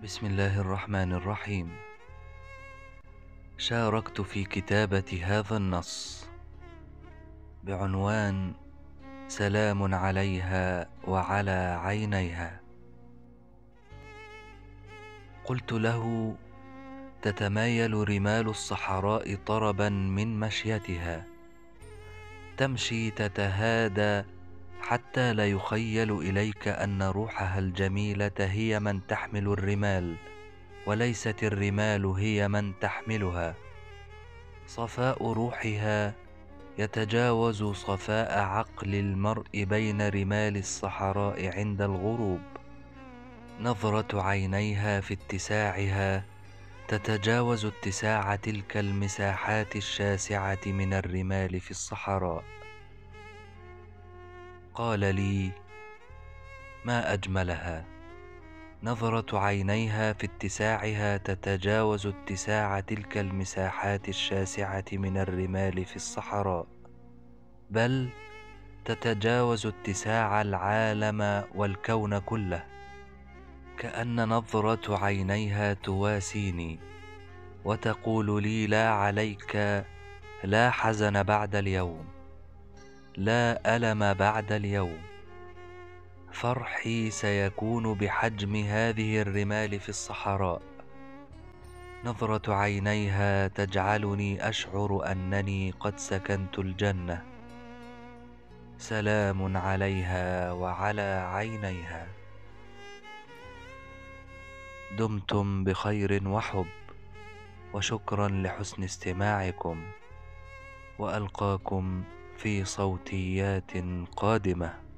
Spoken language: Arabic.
بسم الله الرحمن الرحيم. شاركت في كتابة هذا النص بعنوان سلام عليها وعلى عينيها. قلت له تتمايل رمال الصحراء طربا من مشيتها تمشي تتهادى حتى لا يخيل إليك أن روحها الجميلة هي من تحمل الرمال وليست الرمال هي من تحملها. صفاء روحها يتجاوز صفاء عقل المرء بين رمال الصحراء عند الغروب. نظرة عينيها في اتساعها تتجاوز اتساع تلك المساحات الشاسعة من الرمال في الصحراء. قال لي ما أجملها. نظرة عينيها في اتساعها تتجاوز اتساع تلك المساحات الشاسعة من الرمال في الصحراء بل تتجاوز اتساع العالم والكون كله. كأن نظرة عينيها تواسيني وتقول لي لا عليك لا حزن بعد اليوم. لا ألم بعد اليوم. فرحي سيكون بحجم هذه الرمال في الصحراء. نظرة عينيها تجعلني أشعر أنني قد سكنت الجنة. سلام عليها وعلى عينيها. دمتم بخير وحب وشكرا لحسن استماعكم. وألقاكم في صوتيات قادمة.